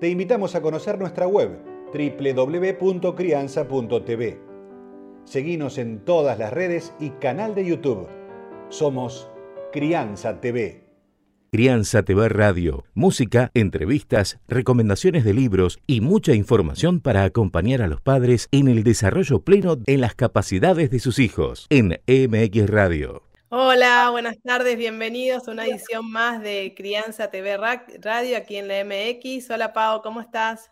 Te invitamos a conocer nuestra web www.crianza.tv. Seguinos en todas las redes y canal de YouTube. Somos Crianza TV. Crianza TV Radio, música, entrevistas, recomendaciones de libros y mucha información para acompañar a los padres en el desarrollo pleno en las capacidades de sus hijos en MX Radio. Hola, buenas tardes, bienvenidos a una edición más de Crianza TV Radio aquí en la MX. Hola Pau, ¿cómo estás?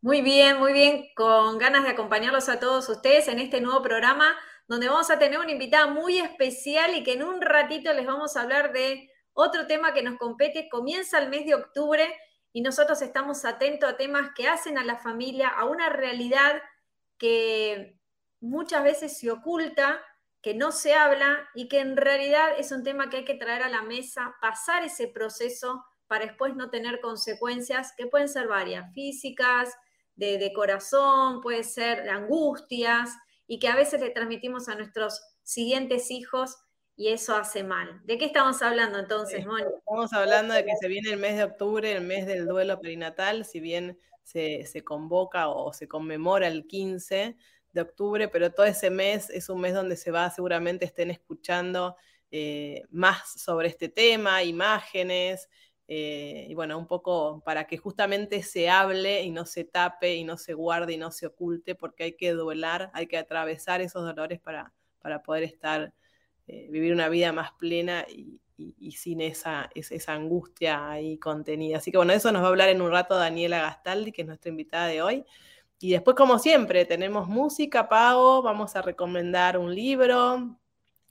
Muy bien, muy bien, con ganas de acompañarlos a todos ustedes en este nuevo programa donde vamos a tener una invitada muy especial y que en un ratito les vamos a hablar de otro tema que nos compete comienza el mes de octubre y nosotros estamos atentos a temas que hacen a la familia, a una realidad que muchas veces se oculta, que no se habla y que en realidad es un tema que hay que traer a la mesa, pasar ese proceso para después no tener consecuencias que pueden ser varias, físicas, de, de corazón, puede ser de angustias y que a veces le transmitimos a nuestros siguientes hijos y eso hace mal. ¿De qué estamos hablando entonces, Mónica? Estamos hablando de que se viene el mes de octubre, el mes del duelo perinatal, si bien se, convoca o se conmemora el 15 de octubre, pero todo ese mes es un mes donde se va, seguramente estén escuchando eh, más sobre este tema, imágenes, eh, y bueno, un poco para que justamente se hable y no se tape y no se guarde y no se oculte, porque hay que duelar, hay que atravesar esos dolores para, para poder estar eh, vivir una vida más plena y, sin esa, esa, angustia ahí contenida. Así que bueno, eso nos va a hablar en un rato Daniela Gastaldi, que es nuestra invitada de hoy. Y después, como siempre, tenemos música, pago, vamos a recomendar un libro,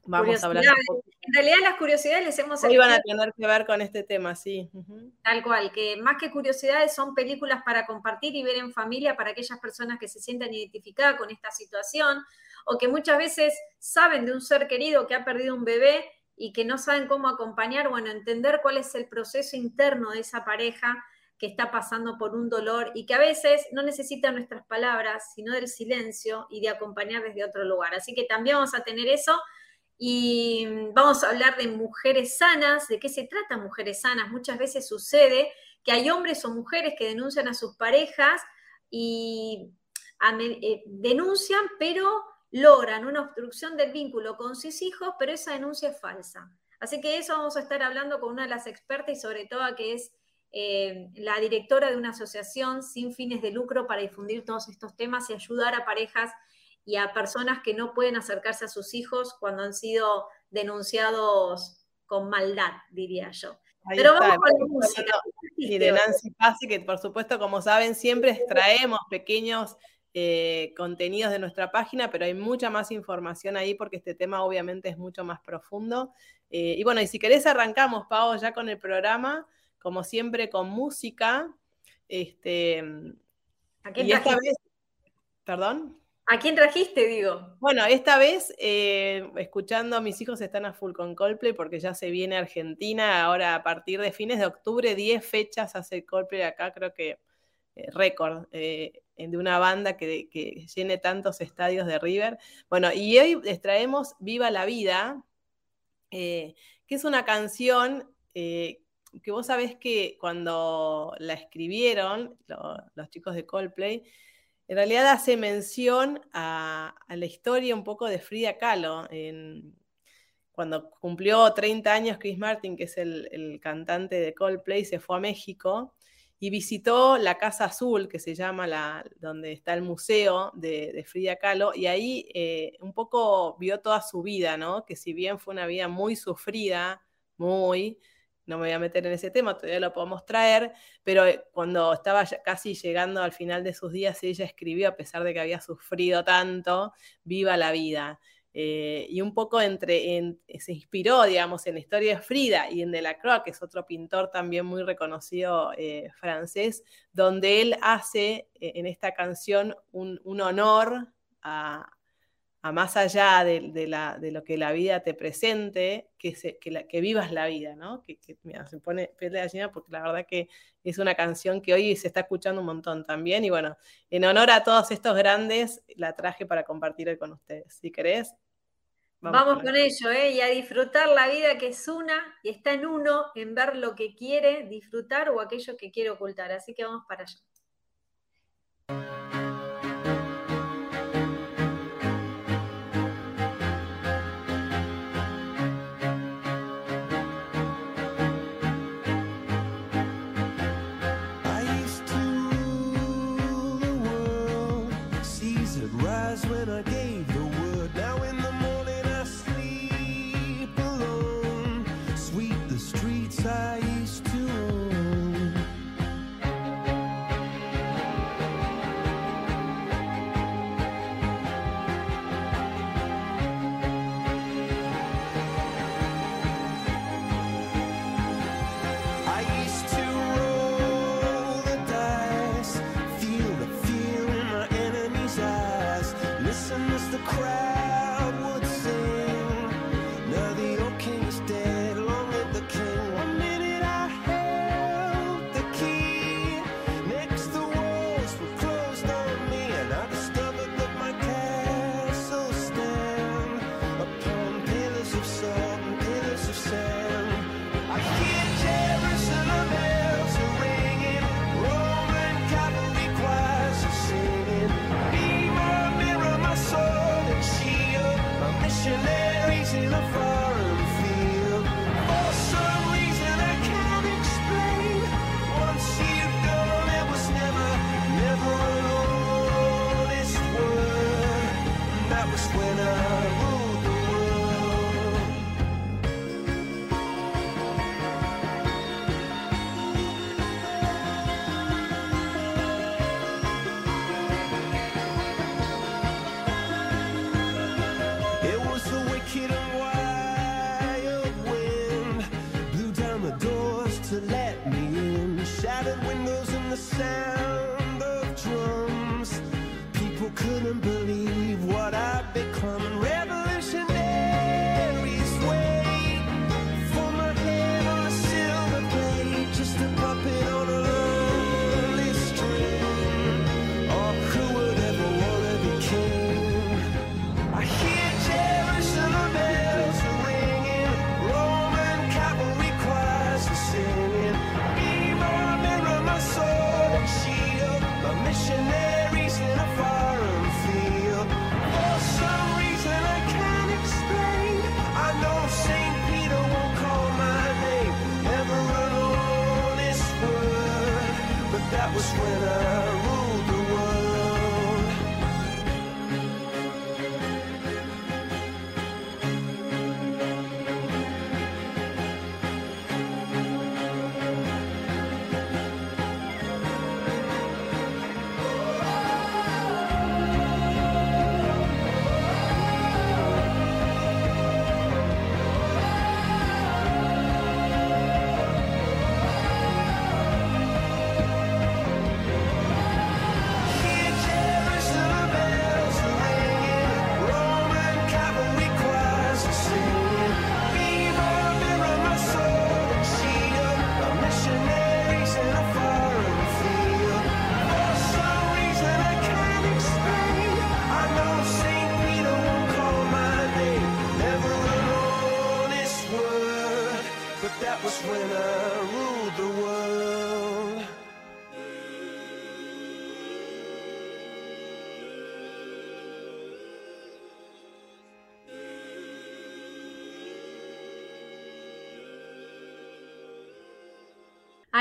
Vamos a hablar. En realidad las curiosidades les hemos Hoy van a tener que ver con este tema, sí. Tal cual, que más que curiosidades son películas para compartir y ver en familia para aquellas personas que se sientan identificadas con esta situación o que muchas veces saben de un ser querido que ha perdido un bebé y que no saben cómo acompañar, bueno, entender cuál es el proceso interno de esa pareja que está pasando por un dolor y que a veces no necesita nuestras palabras, sino del silencio y de acompañar desde otro lugar. Así que también vamos a tener eso y vamos a hablar de mujeres sanas, de qué se trata mujeres sanas. Muchas veces sucede que hay hombres o mujeres que denuncian a sus parejas y eh, denuncian, pero logran una obstrucción del vínculo con sus hijos, pero esa denuncia es falsa. Así que eso vamos a estar hablando con una de las expertas y sobre todo que es eh, la directora de una asociación sin fines de lucro para difundir todos estos temas y ayudar a parejas y a personas que no pueden acercarse a sus hijos cuando han sido denunciados con maldad, diría yo. Pero vamos con la música. Y de Nancy Pasi, que por supuesto, como saben, siempre extraemos pequeños eh, contenidos de nuestra página, pero hay mucha más información ahí porque este tema obviamente es mucho más profundo. Eh, y bueno, y si querés arrancamos, Pau, ya con el programa, como siempre con música. Este, ¿A quién y esta vez, ¿Perdón? ¿A quién trajiste, digo? Bueno, esta vez, eh, escuchando a mis hijos están a full con Coldplay porque ya se viene Argentina. Ahora, a partir de fines de octubre, 10 fechas hace Coldplay acá, creo que eh, récord eh, de una banda que, que, llene tantos estadios de River. Bueno, y hoy les traemos Viva la Vida, que es una canción que vos sabés que cuando la escribieron los chicos de Coldplay, en realidad hace mención a, la historia un poco de Frida Kahlo. cuando cumplió 30 años, Chris Martin, que es el, cantante de Coldplay, se fue a México y visitó la Casa Azul, que se llama la, donde está el museo de, Frida Kahlo, y ahí eh, un poco vio toda su vida, ¿no? Que si bien fue una vida muy sufrida, muy, no me voy a meter en ese tema, todavía lo podemos traer, pero eh, cuando estaba casi llegando al final de sus días, ella escribió, a pesar de que había sufrido tanto, viva la vida. Eh, y un poco entre, se inspiró, digamos, en la historia de Frida y en Delacroix, que es otro pintor también muy reconocido eh, francés, donde él hace en esta canción un, honor a, más allá de, lo que la vida te presente, que, que, vivas la vida, ¿no? Que, se pone piel de gallina porque la verdad que es una canción que hoy se está escuchando un montón también. Y bueno, en honor a todos estos grandes, la traje para compartir hoy con ustedes. Si querés, Vamos, con ello, ¿eh? y a disfrutar la vida que es una y está en uno, en ver lo que quiere disfrutar o aquello que quiere ocultar. Así que vamos para allá. surprised when I gave I was winter.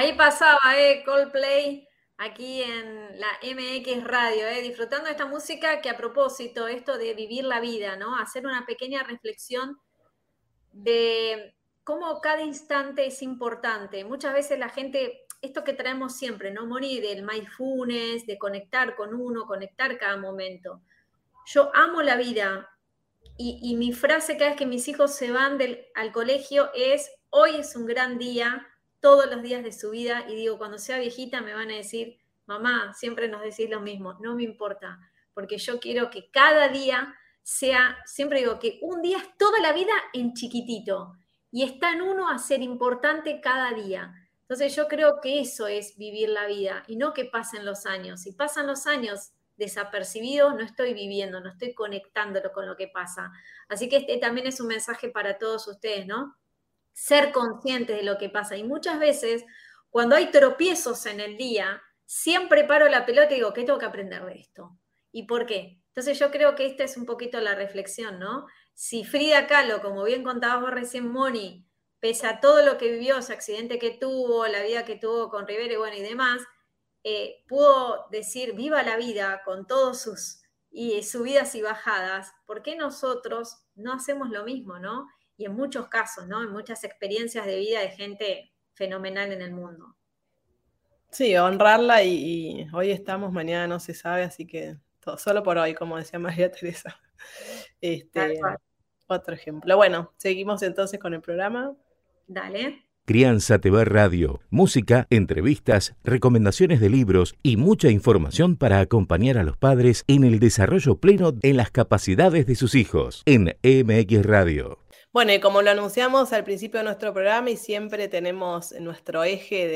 Ahí pasaba, eh, Coldplay, aquí en la MX Radio, eh, disfrutando de esta música que a propósito, esto de vivir la vida, ¿no? Hacer una pequeña reflexión de cómo cada instante es importante. Muchas veces la gente, esto que traemos siempre, ¿no? Morir del mindfulness, de conectar con uno, conectar cada momento. Yo amo la vida, y, mi frase cada vez que mis hijos se van del, al colegio es, hoy es un gran día, todos los días de su vida, y digo, cuando sea viejita me van a decir, mamá, siempre nos decís lo mismo, no me importa, porque yo quiero que cada día sea, siempre digo que un día es toda la vida en chiquitito, y está en uno a ser importante cada día. Entonces yo creo que eso es vivir la vida y no que pasen los años. Si pasan los años desapercibido, no estoy viviendo, no estoy conectándolo con lo que pasa. Así que este también es un mensaje para todos ustedes, ¿no? Ser conscientes de lo que pasa. Y muchas veces, cuando hay tropiezos en el día, siempre paro la pelota y digo, ¿qué tengo que aprender de esto? ¿Y por qué? Entonces yo creo que esta es un poquito la reflexión, ¿no? Si Frida Kahlo, como bien contabas vos recién, Moni, pese a todo lo que vivió, ese accidente que tuvo, la vida que tuvo con Rivera y bueno y demás, eh, pudo decir viva la vida con todos sus y subidas y bajadas, ¿por qué nosotros no hacemos lo mismo, no? Y en muchos casos, ¿no? En muchas experiencias de vida de gente fenomenal en el mundo. Sí, honrarla y, hoy estamos, mañana no se sabe, así que todo, solo por hoy, como decía María Teresa. Este, otro ejemplo. Bueno, seguimos entonces con el programa. Dale. Crianza TV Radio, música, entrevistas, recomendaciones de libros y mucha información para acompañar a los padres en el desarrollo pleno en las capacidades de sus hijos en MX Radio. Bueno, y como lo anunciamos al principio de nuestro programa y siempre tenemos en nuestro eje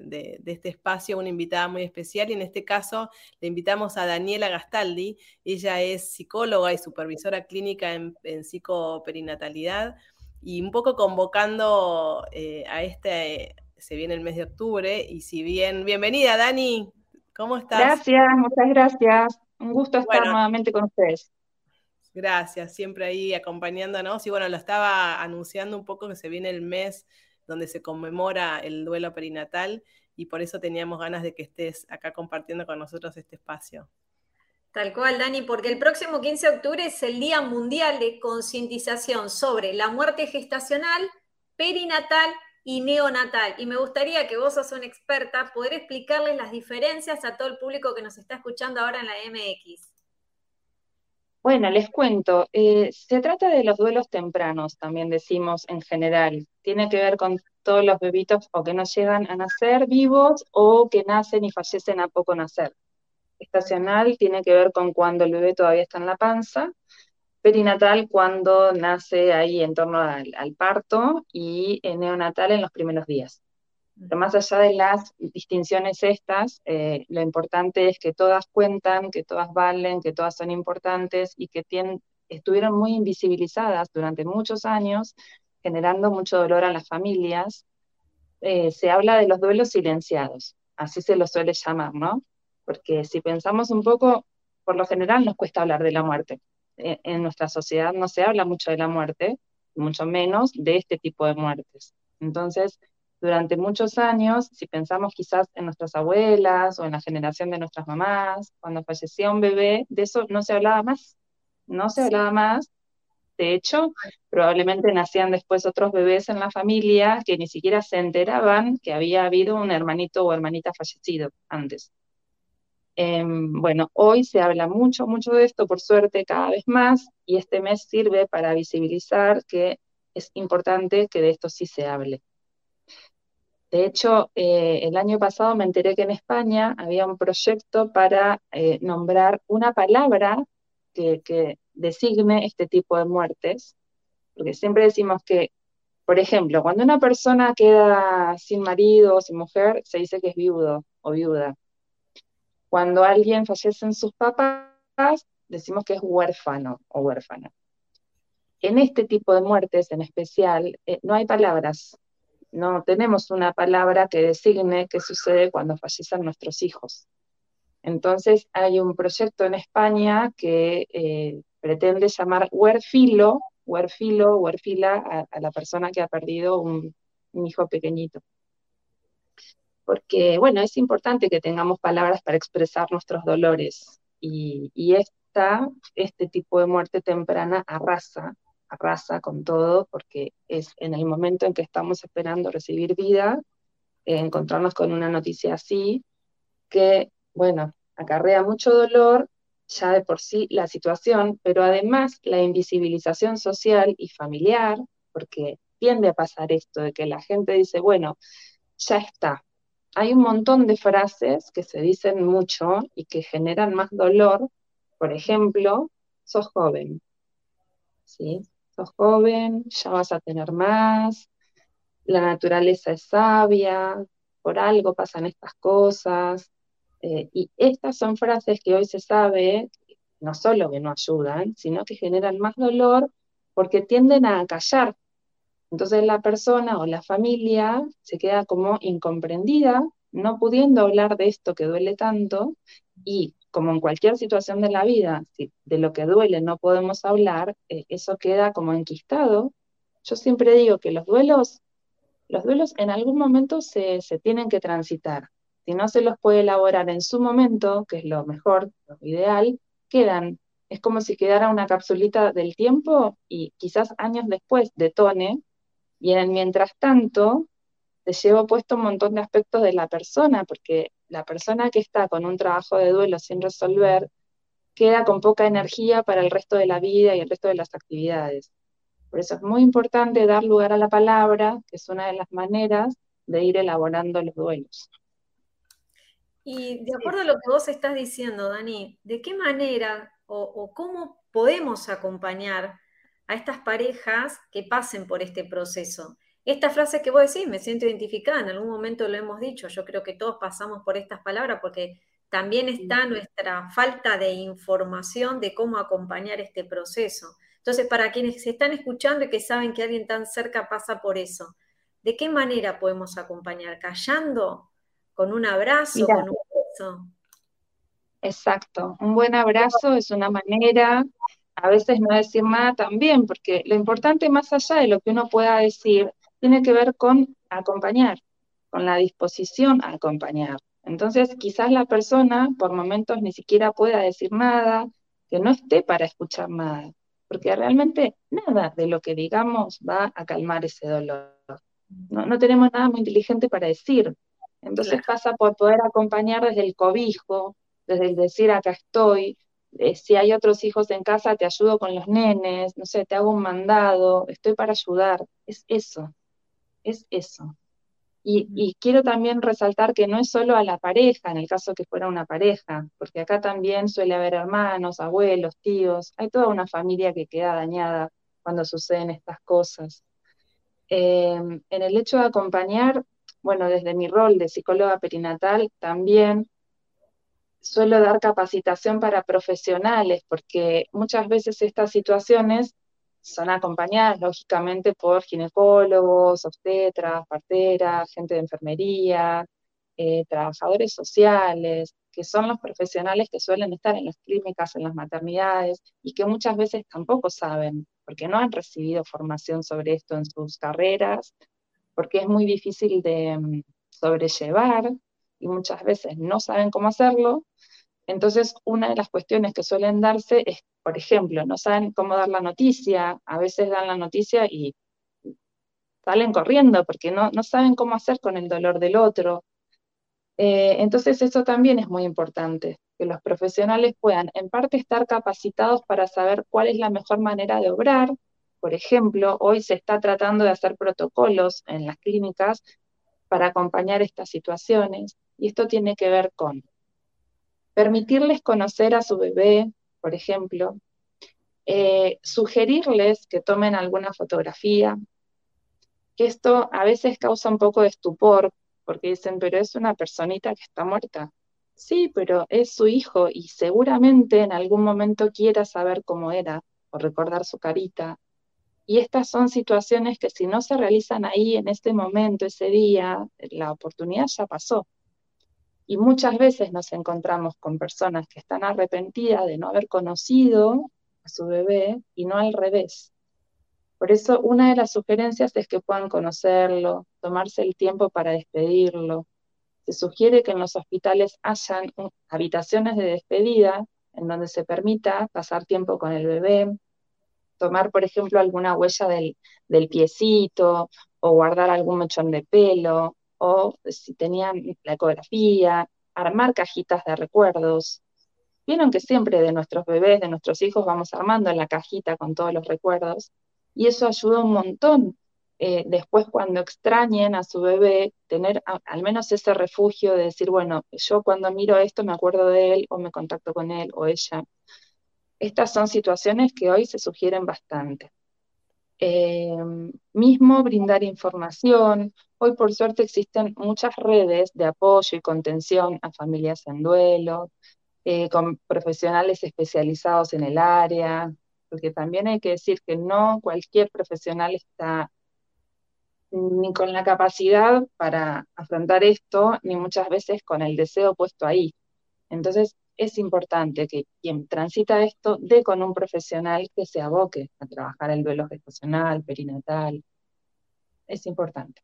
de, este espacio una invitada muy especial y en este caso le invitamos a Daniela Gastaldi. Ella es psicóloga y supervisora clínica en, en psicopερinatalidad y un poco convocando eh, a este, se viene el mes de octubre, y si bien, bienvenida Dani, ¿cómo estás? Gracias, muchas gracias. Un gusto estar nuevamente con ustedes. Gracias, siempre ahí acompañándonos. Y bueno, lo estaba anunciando un poco que se viene el mes donde se conmemora el duelo perinatal y por eso teníamos ganas de que estés acá compartiendo con nosotros este espacio. Tal cual, Dani, porque el próximo 15 de octubre es el Día Mundial de Concientización sobre la muerte gestacional, perinatal y neonatal. Y me gustaría que vos sos una experta, poder explicarles las diferencias a todo el público que nos está escuchando ahora en la MX. Bueno, les cuento, eh, se trata de los duelos tempranos, también decimos en general. Tiene que ver con todos los bebitos o que no llegan a nacer vivos o que nacen y fallecen a poco nacer estacional tiene que ver con cuando el bebé todavía está en la panza, perinatal cuando nace ahí en torno al, parto y neonatal en los primeros días. Pero más allá de las distinciones estas, eh, lo importante es que todas cuentan, que todas valen, que todas son importantes y que estuvieron muy invisibilizadas durante muchos años, generando mucho dolor a las familias. Eh, se habla de los duelos silenciados, así se los suele llamar, ¿no? porque si pensamos un poco, por lo general nos cuesta hablar de la muerte. E, en, nuestra sociedad no se habla mucho de la muerte, mucho menos de este tipo de muertes. Entonces, durante muchos años, si pensamos quizás en nuestras abuelas o en la generación de nuestras mamás, cuando fallecía un bebé, de eso no se hablaba más, no se hablaba más. De hecho, probablemente nacían después otros bebés en la familia que ni siquiera se enteraban que había habido un hermanito o hermanita fallecido antes. Em, bueno, hoy se habla mucho, mucho de esto, por suerte, cada vez más, y este mes sirve para visibilizar que es importante que de esto sí se hable. De hecho, eh, el año pasado me enteré que en España había un proyecto para eh, nombrar una palabra que, designe este tipo de muertes, porque siempre decimos que, por ejemplo, cuando una persona queda sin marido o sin mujer, se dice que es viudo o viuda cuando alguien fallece en sus papás, decimos que es huérfano o huérfana. En este tipo de muertes en especial, eh, no hay palabras, no tenemos una palabra que designe qué sucede cuando fallecen nuestros hijos. Entonces hay un proyecto en España que eh, pretende llamar huérfilo, huérfilo, huérfila a, la persona que ha perdido un hijo pequeñito porque, bueno, es importante que tengamos palabras para expresar nuestros dolores y, esta, este tipo de muerte temprana arrasa, arrasa con todo, porque es en el momento en que estamos esperando recibir vida, eh, encontrarnos con una noticia así, que, bueno, acarrea mucho dolor ya de por sí la situación, pero además la invisibilización social y familiar, porque tiende a pasar esto de que la gente dice, bueno, ya está. Hay un montón de frases que se dicen mucho y que generan más dolor. Por ejemplo, sos joven. ¿Sí? Sos joven, ya vas a tener más, la naturaleza es sabia, por algo pasan estas cosas. Eh, y estas son frases que hoy se sabe, no solo que no ayudan, sino que generan más dolor porque tienden a callar. Entonces la persona o la familia se queda como incomprendida, no pudiendo hablar de esto que duele tanto y como en cualquier situación de la vida, de lo que duele no podemos hablar, eh, eso queda como enquistado. Yo siempre digo que los duelos los duelos en algún momento se, tienen que transitar. Si no se los puede elaborar en su momento, que es lo mejor, lo ideal, quedan. Es como si quedara una capsulita del tiempo y quizás años después detone, y en el mientras tanto te llevo puesto un montón de aspectos de la persona, porque la persona que está con un trabajo de duelo sin resolver queda con poca energía para el resto de la vida y el resto de las actividades. Por eso es muy importante dar lugar a la palabra, que es una de las maneras de ir elaborando los duelos. Y de acuerdo a lo que vos estás diciendo, Dani, ¿de qué manera o, cómo podemos acompañar a estas parejas que pasen por este proceso? Esta frase que vos decís, me siento identificada, en algún momento lo hemos dicho, yo creo que todos pasamos por estas palabras porque también está nuestra falta de información de cómo acompañar este proceso. Entonces, para quienes se están escuchando y que saben que alguien tan cerca pasa por eso, ¿de qué manera podemos acompañar? ¿Callando? ¿Con un abrazo? ¿Con un beso? Exacto, un buen abrazo es una manera, a veces no decir nada también, porque lo importante más allá de lo que uno pueda decir, tiene que ver con acompañar, con la disposición a acompañar. Entonces, quizás la persona por momentos ni siquiera pueda decir nada, que no esté para escuchar nada porque realmente nada de lo que digamos va a calmar ese dolor. No, tenemos nada muy inteligente para decir. Entonces pasa por poder acompañar desde el cobijo, desde el decir acá estoy, eh, si hay otros hijos en casa, te ayudo con los nenes, no sé, te hago un mandado, estoy para ayudar. Es eso, es eso. Y, quiero también resaltar que no es solo a la pareja, en el caso que fuera una pareja, porque acá también suele haber hermanos, abuelos, tíos, hay toda una familia que queda dañada cuando suceden estas cosas. Em, en el hecho de acompañar, bueno, desde mi rol de psicóloga perinatal, también suelo dar capacitación para profesionales, porque muchas veces estas situaciones son acompañadas lógicamente por ginecólogos, obstetras, parteras, gente de enfermería, eh, trabajadores sociales, que son los profesionales que suelen estar en las clínicas, en las maternidades, y que muchas veces tampoco saben, porque no han recibido formación sobre esto en sus carreras, porque es muy difícil de mm, sobrellevar y muchas veces no saben cómo hacerlo. Entonces, una de las cuestiones que suelen darse es por ejemplo, no saben cómo dar la noticia, a veces dan la noticia y salen corriendo porque no, saben cómo hacer con el dolor del otro. Eh, entonces eso también es muy importante, que los profesionales puedan en parte estar capacitados para saber cuál es la mejor manera de obrar. Por ejemplo, hoy se está tratando de hacer protocolos en las clínicas para acompañar estas situaciones y esto tiene que ver con permitirles conocer a su bebé, por ejemplo, eh, sugerirles que tomen alguna fotografía, que esto a veces causa un poco de estupor, porque dicen, pero es una personita que está muerta. Sí, pero es su hijo y seguramente en algún momento quiera saber cómo era o recordar su carita. Y estas son situaciones que si no se realizan ahí en este momento, ese día, la oportunidad ya pasó. Y muchas veces nos encontramos con personas que están arrepentidas de no haber conocido a su bebé y no al revés. Por eso una de las sugerencias es que puedan conocerlo, tomarse el tiempo para despedirlo. Se sugiere que en los hospitales hayan habitaciones de despedida en donde se permita pasar tiempo con el bebé, tomar, por ejemplo, alguna huella del, del piecito o guardar algún mechón de pelo o si tenían la ecografía, armar cajitas de recuerdos. Vieron que siempre de nuestros bebés, de nuestros hijos, vamos armando la cajita con todos los recuerdos y eso ayuda un montón. Eh, después cuando extrañen a su bebé, tener al menos ese refugio de decir, bueno, yo cuando miro esto me acuerdo de él o me contacto con él o ella. Estas son situaciones que hoy se sugieren bastante. Eh, mismo brindar información. Hoy por suerte existen muchas redes de apoyo y contención a familias en duelo, eh, con profesionales especializados en el área, porque también hay que decir que no cualquier profesional está ni con la capacidad para afrontar esto, ni muchas veces con el deseo puesto ahí. Entonces, es importante que quien transita esto dé con un profesional que se aboque a trabajar el duelo gestacional, perinatal. Es importante.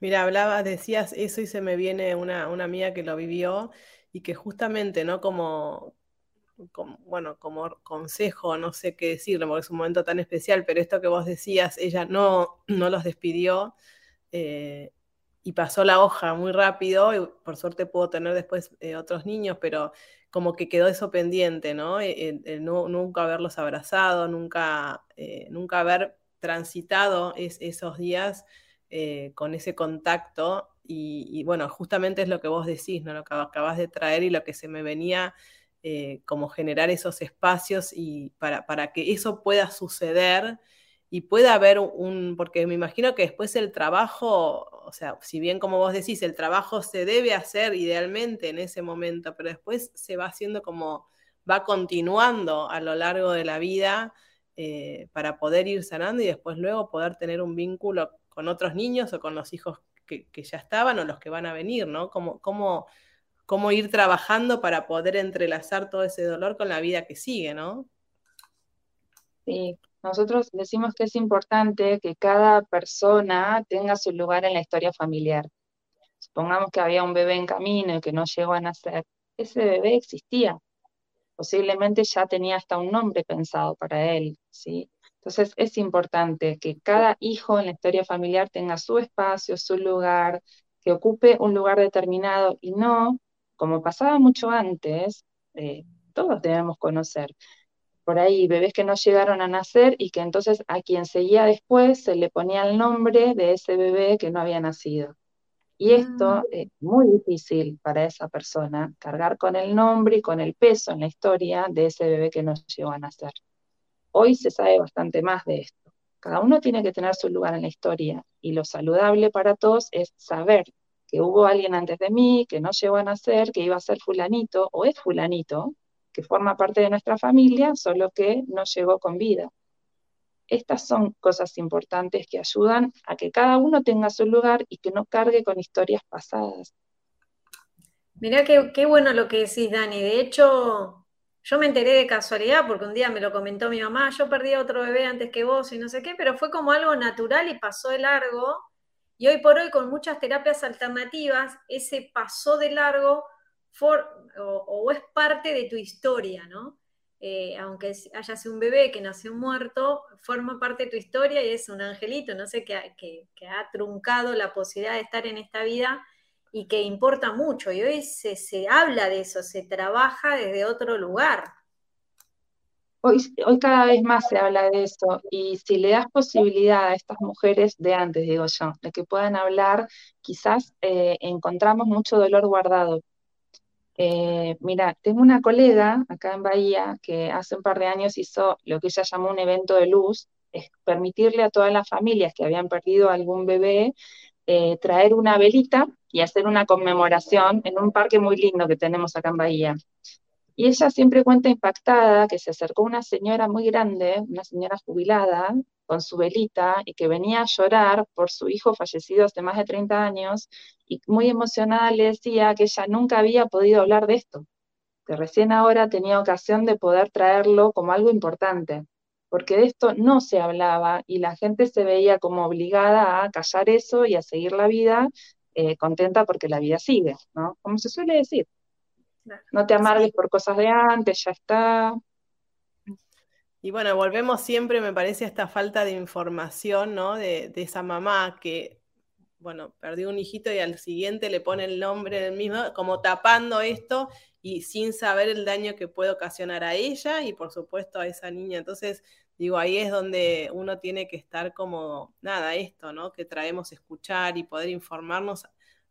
Mira, hablabas, decías eso y se me viene una, una amiga que lo vivió y que justamente, ¿no? Como, bueno, como consejo, no sé qué decirle, porque es un momento tan especial, pero esto que vos decías, ella no, no los despidió eh, y pasó la hoja muy rápido, y por suerte pudo tener después eh, otros niños, pero como que quedó eso pendiente, ¿no? Eh, nunca haberlos abrazado, nunca, nunca haber transitado esos días con ese contacto. Y, bueno, justamente es lo que vos decís, ¿no? Lo que acabas de traer y lo que se me venía eh, como generar esos espacios y para, para, que eso pueda suceder y pueda haber un, porque me imagino que después el trabajo, o sea, si bien como vos decís, el trabajo se debe hacer idealmente en ese momento, pero después se va haciendo como, va continuando a lo largo de la vida eh, para poder ir sanando y después luego poder tener un vínculo con otros niños o con los hijos que, que ya estaban o los que van a venir, ¿no? Como, cómo ir trabajando para poder entrelazar todo ese dolor con la vida que sigue, ¿no? Sí, nosotros decimos que es importante que cada persona tenga su lugar en la historia familiar. Supongamos que había un bebé en camino y que no llegó a nacer. Ese bebé existía. Posiblemente ya tenía hasta un nombre pensado para él, ¿sí? Entonces es importante que cada hijo en la historia familiar tenga su espacio, su lugar, que ocupe un lugar determinado y no como pasaba mucho antes, eh, todos debemos conocer. Por ahí bebés que no llegaron a nacer y que entonces a quien seguía después se le ponía el nombre de ese bebé que no había nacido. Y esto mm. es muy difícil para esa persona, cargar con el nombre y con el peso en la historia de ese bebé que no llegó a nacer. Hoy se sabe bastante más de esto. Cada uno tiene que tener su lugar en la historia y lo saludable para todos es saber que hubo alguien antes de mí, que no llegó a nacer, que iba a ser fulanito o es fulanito, forma parte de nuestra familia, solo que no llegó con vida. Estas son cosas importantes que ayudan a que cada uno tenga su lugar y que no cargue con historias pasadas. Mirá qué, qué bueno lo que decís, Dani. De hecho, yo me enteré de casualidad porque un día me lo comentó mi mamá, yo perdí a otro bebé antes que vos y no sé qué, pero fue como algo natural y pasó de largo y hoy por hoy, con muchas terapias alternativas, ese paso de largo o, es parte de tu historia, ¿no? Eh, aunque haya sido un bebé que nació muerto, forma parte de tu historia y es un angelito, no sé, que, ha truncado la posibilidad de estar en esta vida y que importa mucho. Y hoy se, habla de eso, se trabaja desde otro lugar. Hoy, cada vez más se habla de eso y si le das posibilidad a estas mujeres de antes, digo yo, de que puedan hablar, quizás eh, encontramos mucho dolor guardado. Eh, mira, tengo una colega acá en Bahía que hace un par de años hizo lo que ella llamó un evento de luz, es permitirle a todas las familias que habían perdido algún bebé eh, traer una velita y hacer una conmemoración en un parque muy lindo que tenemos acá en Bahía. Y ella siempre cuenta impactada que se acercó una señora muy grande, una señora jubilada, con su velita y que venía a llorar por su hijo fallecido hace más de 30 años y muy emocionada le decía que ella nunca había podido hablar de esto, que recién ahora tenía ocasión de poder traerlo como algo importante, porque de esto no se hablaba y la gente se veía como obligada a callar eso y a seguir la vida eh, contenta porque la vida sigue, ¿no? Como se suele decir. No te amargues por cosas de antes, ya está. Y bueno, volvemos siempre, me parece, a esta falta de información, ¿no? De, esa mamá que, bueno, perdió un hijito y al siguiente le pone el nombre del mismo, como tapando esto y sin saber el daño que puede ocasionar a ella y por supuesto a esa niña. Entonces, digo, ahí es donde uno tiene que estar como, nada, esto, ¿no? Que traemos escuchar y poder informarnos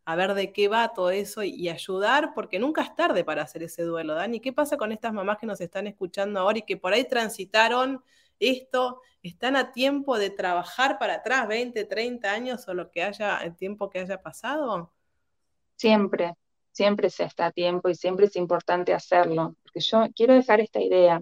a ver de qué va todo eso y, ayudar, porque nunca es tarde para hacer ese duelo, Dani. ¿Qué pasa con estas mamás que nos están escuchando ahora y que por ahí transitaron esto? ¿Están a tiempo de trabajar para atrás, 20, 30 años o lo que haya, el tiempo que haya pasado? Siempre, siempre se está a tiempo y siempre es importante hacerlo, porque yo quiero dejar esta idea.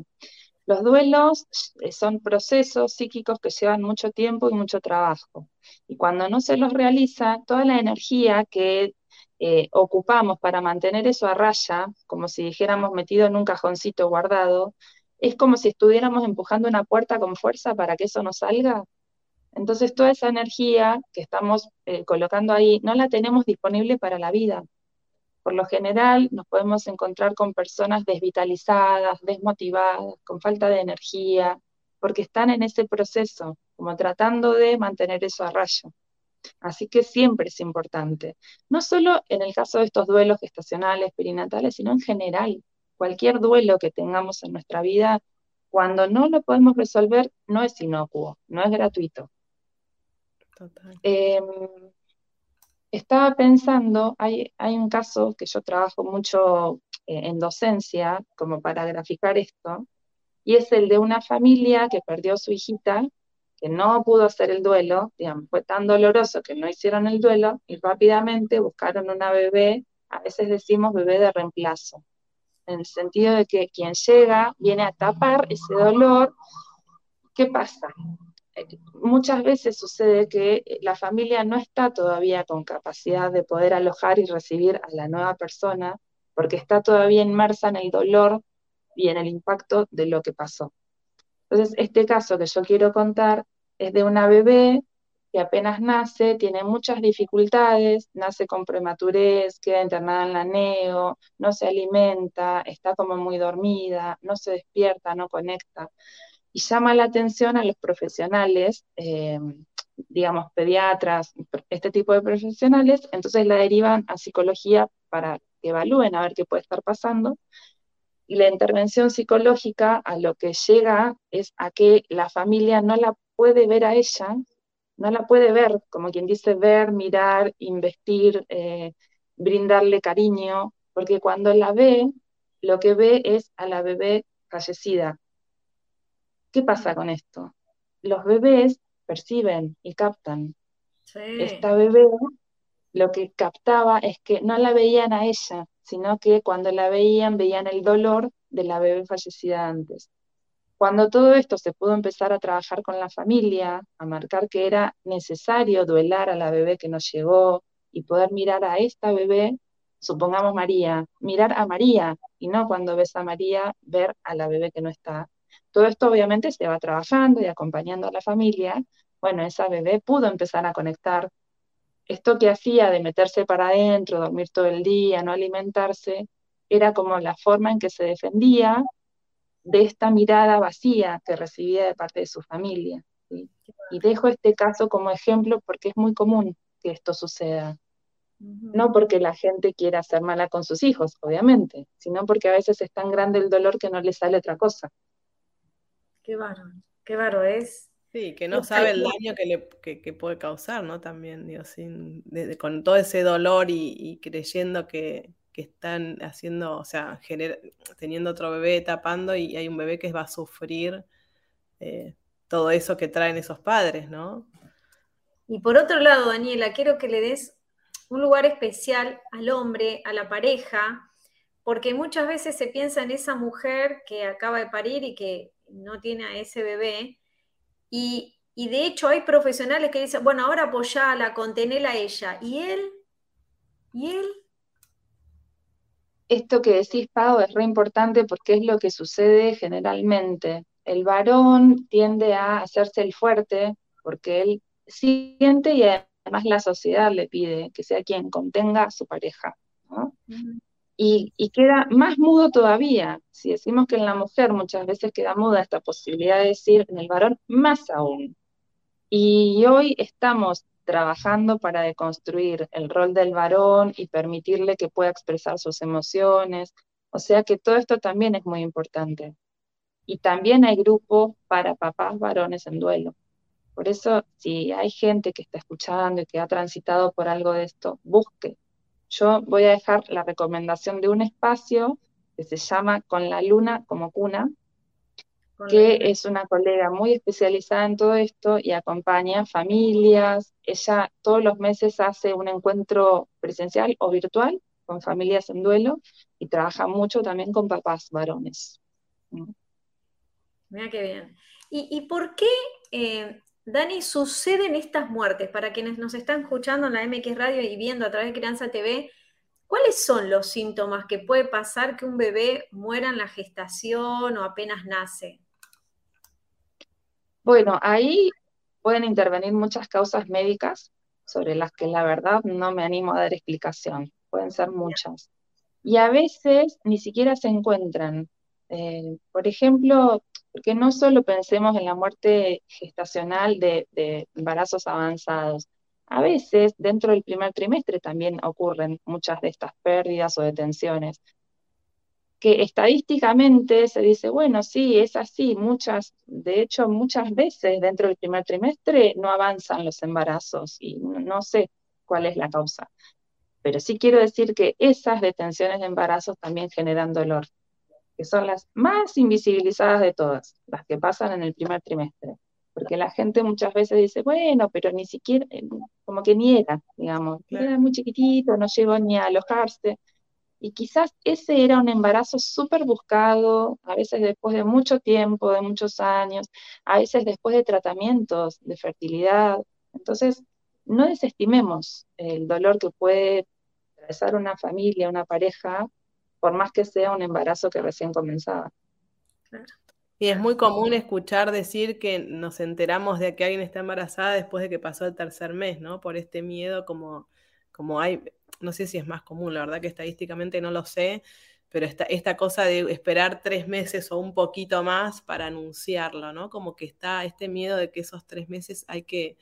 Los duelos eh, son procesos psíquicos que llevan mucho tiempo y mucho trabajo. Y cuando no se los realiza, toda la energía que eh, ocupamos para mantener eso a raya, como si dijéramos metido en un cajoncito guardado, es como si estuviéramos empujando una puerta con fuerza para que eso no salga. Entonces toda esa energía que estamos eh, colocando ahí no la tenemos disponible para la vida. Por lo general nos podemos encontrar con personas desvitalizadas, desmotivadas, con falta de energía, porque están en ese proceso, como tratando de mantener eso a rayo. Así que siempre es importante, no solo en el caso de estos duelos gestacionales, perinatales, sino en general. Cualquier duelo que tengamos en nuestra vida, cuando no lo podemos resolver, no es inocuo, no es gratuito. Em, estaba pensando, hay, hay, un caso que yo trabajo mucho eh, en docencia, como para graficar esto, y es el de una familia que perdió a su hijita, que no pudo hacer el duelo, digamos, fue tan doloroso que no hicieron el duelo y rápidamente buscaron una bebé, a veces decimos bebé de reemplazo, en el sentido de que quien llega viene a tapar ese dolor. ¿Qué pasa? Muchas veces sucede que la familia no está todavía con capacidad de poder alojar y recibir a la nueva persona porque está todavía inmersa en el dolor y en el impacto de lo que pasó. Entonces, este caso que yo quiero contar es de una bebé que apenas nace, tiene muchas dificultades, nace con prematurez, queda internada en la neo, no se alimenta, está como muy dormida, no se despierta, no conecta y llama la atención a los profesionales, eh, digamos, pediatras, este tipo de profesionales, entonces la derivan a psicología para que evalúen a ver qué puede estar pasando. Y la intervención psicológica a lo que llega es a que la familia no la puede ver a ella, no la puede ver, como quien dice, ver, mirar, investir, eh, brindarle cariño, porque cuando la ve, lo que ve es a la bebé fallecida, ¿Qué pasa con esto? Los bebés perciben y captan. Esta bebé lo que captaba es que no la veían a ella, sino que cuando la veían veían el dolor de la bebé fallecida antes. Cuando todo esto se pudo empezar a trabajar con la familia, a marcar que era necesario duelar a la bebé que nos llegó y poder mirar a esta bebé, supongamos María, mirar a María y no cuando ves a María ver a la bebé que no está, todo esto obviamente se va trabajando y acompañando a la familia. Bueno, esa bebé pudo empezar a conectar. Esto que hacía de meterse para adentro, dormir todo el día, no alimentarse, era como la forma en que se defendía de esta mirada vacía que recibía de parte de su familia. Y dejo este caso como ejemplo porque es muy común que esto suceda. No porque la gente quiera hacer mala con sus hijos, obviamente, sino porque a veces es tan grande el dolor que no le sale otra cosa. Qué varón, qué varo es. Sí, que no sabe el daño que, le, que, puede causar, ¿no? También, digo, sin, con todo ese dolor y, creyendo que, están haciendo, o sea, teniendo otro bebé tapando y hay un bebé que va a sufrir eh, todo eso que traen esos padres, ¿no? Y por otro lado, Daniela, quiero que le des un lugar especial al hombre, a la pareja, porque muchas veces se piensa en esa mujer que acaba de parir y que no tiene a ese bebé. Y, de hecho hay profesionales que dicen, bueno, ahora apoyala, contenela a ella. ¿Y él? ¿Y él? Esto que decís, Pau, es re importante porque es lo que sucede generalmente. El varón tiende a hacerse el fuerte porque él siente y además la sociedad le pide que sea quien contenga a su pareja. Y, queda más mudo todavía. Si decimos que en la mujer muchas veces queda muda esta posibilidad de decir, en el varón más aún. Y hoy estamos trabajando para deconstruir el rol del varón y permitirle que pueda expresar sus emociones, O sea que todo esto también es muy importante. Y también hay grupos para papás varones en duelo. Por eso, si hay gente que está escuchando y que ha transitado por algo de esto, busque. Yo voy a dejar la recomendación de un espacio que se llama Con la Luna como cuna, que es una colega muy especializada en todo esto y acompaña familias. Ella todos los meses hace un encuentro presencial o virtual con familias en duelo y trabaja mucho también con papás varones. Mira qué bien. ¿Y, por qué, eh, Dani, suceden estas muertes? Para quienes nos están escuchando en la MX Radio y viendo a través de Crianza TV, ¿cuáles son los síntomas que puede pasar que un bebé muera en la gestación o apenas nace? Bueno, ahí pueden intervenir muchas causas médicas sobre las que la verdad no me animo a dar explicación. Pueden ser muchas. Y a veces ni siquiera se encuentran. Eh, por ejemplo, porque no solo pensemos en la muerte gestacional de, embarazos avanzados. A veces, dentro del primer trimestre también ocurren muchas de estas pérdidas o detenciones que estadísticamente se dice, bueno, sí, es así, muchas, de hecho, muchas veces dentro del primer trimestre no avanzan los embarazos y no, sé cuál es la causa. Pero sí quiero decir que esas detenciones de embarazos también generan dolor, que son las más invisibilizadas de todas, las que pasan en el primer trimestre. Porque la gente muchas veces dice, bueno, pero ni siquiera, eh, como que ni era, digamos, era muy chiquitito, no llegó ni a alojarse. Y quizás ese era un embarazo súper buscado, a veces después de mucho tiempo, de muchos años, a veces después de tratamientos de fertilidad. Entonces, no desestimemos el dolor que puede atravesar una familia, una pareja, por más que sea un embarazo que recién comenzaba. Y es muy común escuchar decir que nos enteramos de que alguien está embarazada después de que pasó el tercer mes, ¿no? Por este miedo como, como hay, no sé si es más común, la verdad que estadísticamente no lo sé, pero esta, esta cosa de esperar tres meses o un poquito más para anunciarlo, ¿no? Como que está este miedo de que esos tres meses hay que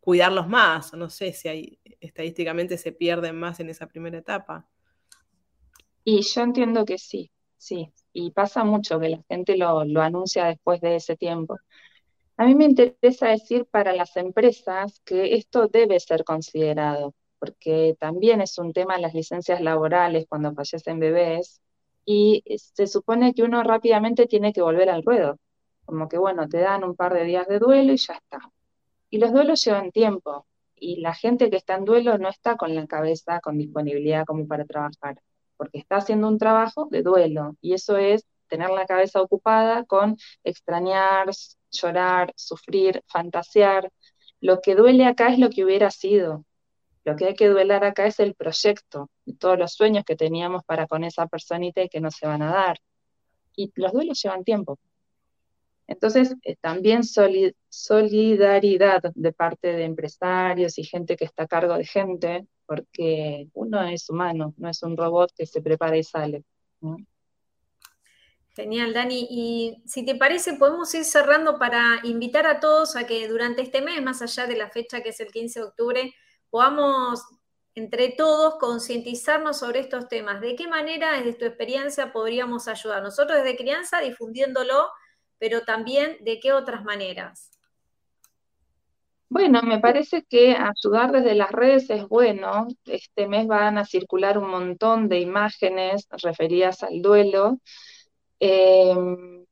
cuidarlos más, no sé si hay, estadísticamente se pierden más en esa primera etapa. Y yo entiendo que sí, sí, y pasa mucho que la gente lo, anuncia después de ese tiempo. A mí me interesa decir para las empresas que esto debe ser considerado porque también es un tema las licencias laborales cuando fallecen bebés, y se supone que uno rápidamente tiene que volver al ruedo, como que bueno, te dan un par de días de duelo y ya está. Y los duelos llevan tiempo, y la gente que está en duelo no está con la cabeza, con disponibilidad como para trabajar, porque está haciendo un trabajo de duelo, y eso es tener la cabeza ocupada con extrañar, llorar, sufrir, fantasear. Lo que duele acá es lo que hubiera sido, lo que hay que duelar acá es el proyecto, todos los sueños que teníamos para con esa personita y que no se van a dar. Y los duelos llevan tiempo. Entonces, eh, también solidaridad de parte de empresarios y gente que está a cargo de gente, porque uno es humano, no es un robot que se prepara y sale. Genial, Dani. Y si te parece, podemos ir cerrando para invitar a todos a que durante este mes, más allá de la fecha que es el 15 de octubre, podamos entre todos concientizarnos sobre estos temas. ¿De qué manera, desde tu experiencia, podríamos ayudar? Nosotros desde crianza difundiéndolo, pero también de qué otras maneras. Bueno, me parece que ayudar desde las redes es bueno. Este mes van a circular un montón de imágenes referidas al duelo. Em,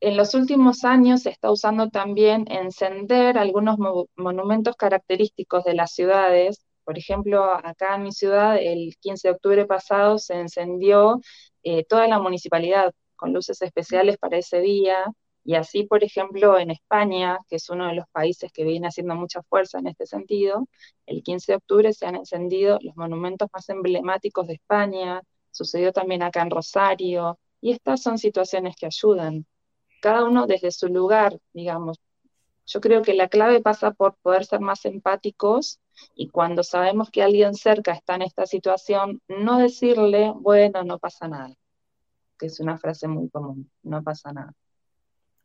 en los últimos años se está usando también encender algunos monumentos característicos de las ciudades. Por ejemplo, acá en mi ciudad, el 15 de octubre pasado se encendió eh, toda la municipalidad con luces especiales para ese día. Y así, por ejemplo, en España, que es uno de los países que viene haciendo mucha fuerza en este sentido, el 15 de octubre se han encendido los monumentos más emblemáticos de España. Sucedió también acá en Rosario. Y estas son situaciones que ayudan cada uno desde su lugar, digamos. Yo creo que la clave pasa por poder ser más empáticos y cuando sabemos que alguien cerca está en esta situación, no decirle, bueno, no pasa nada, que es una frase muy común, no pasa nada.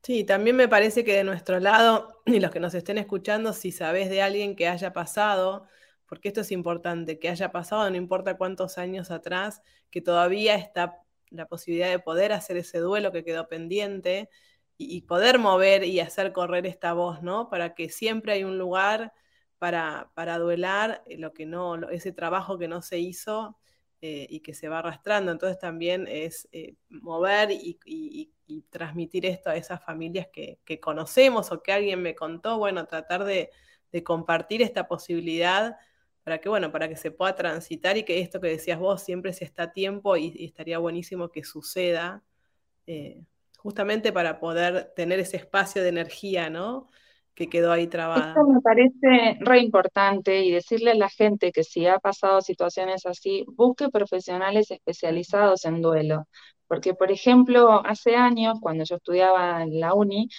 Sí, también me parece que de nuestro lado, y los que nos estén escuchando, si sabes de alguien que haya pasado, porque esto es importante, que haya pasado, no importa cuántos años atrás, que todavía está la posibilidad de poder hacer ese duelo que quedó pendiente y, poder mover y hacer correr esta voz, ¿no? Para que siempre hay un lugar para, para duelar lo que no, ese trabajo que no se hizo eh, y que se va arrastrando. Entonces también es eh, mover y, transmitir esto a esas familias que, conocemos o que alguien me contó, bueno, tratar de, compartir esta posibilidad para que, bueno, para que se pueda transitar y que esto que decías vos siempre se está a tiempo y, estaría buenísimo que suceda, eh, justamente para poder tener ese espacio de energía, ¿no? Que quedó ahí trabada. Esto me parece re importante y decirle a la gente que si ha pasado situaciones así, busque profesionales especializados en duelo. Porque, por ejemplo, hace años, cuando yo estudiaba en la uni,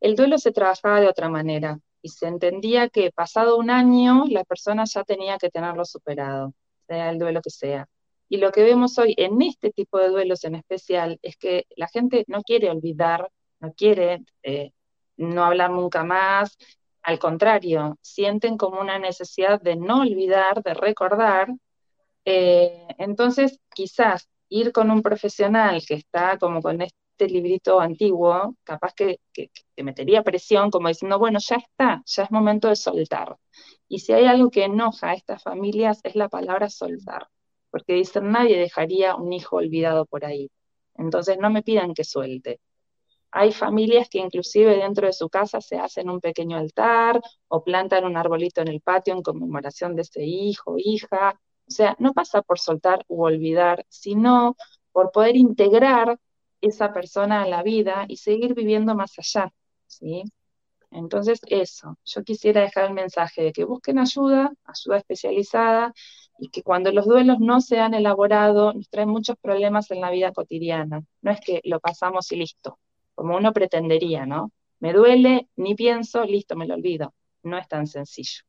el duelo se trabajaba de otra manera y se entendía que pasado un año la persona ya tenía que tenerlo superado, sea el duelo que sea. Y lo que vemos hoy en este tipo de duelos en especial es que la gente no quiere olvidar, no quiere eh, no hablar nunca más, al contrario, sienten como una necesidad de no olvidar, de recordar. Eh, entonces, quizás ir con un profesional que está como con este librito antiguo, capaz que, que, metería presión, como diciendo, bueno, ya está, ya es momento de soltar. Y si hay algo que enoja a estas familias es la palabra soltar, porque dicen, nadie dejaría un hijo olvidado por ahí. Entonces, no me pidan que suelte. Hay familias que inclusive dentro de su casa se hacen un pequeño altar o plantan un arbolito en el patio en conmemoración de ese hijo, hija. O sea, no pasa por soltar u olvidar, sino por poder integrar esa persona a la vida y seguir viviendo más allá, ¿sí? Entonces, eso, yo quisiera dejar el mensaje de que busquen ayuda, ayuda especializada, y que cuando los duelos no se han elaborado, nos traen muchos problemas en la vida cotidiana. No es que lo pasamos y listo, como uno pretendería, ¿no? Me duele, ni pienso, listo, me lo olvido. No es tan sencillo.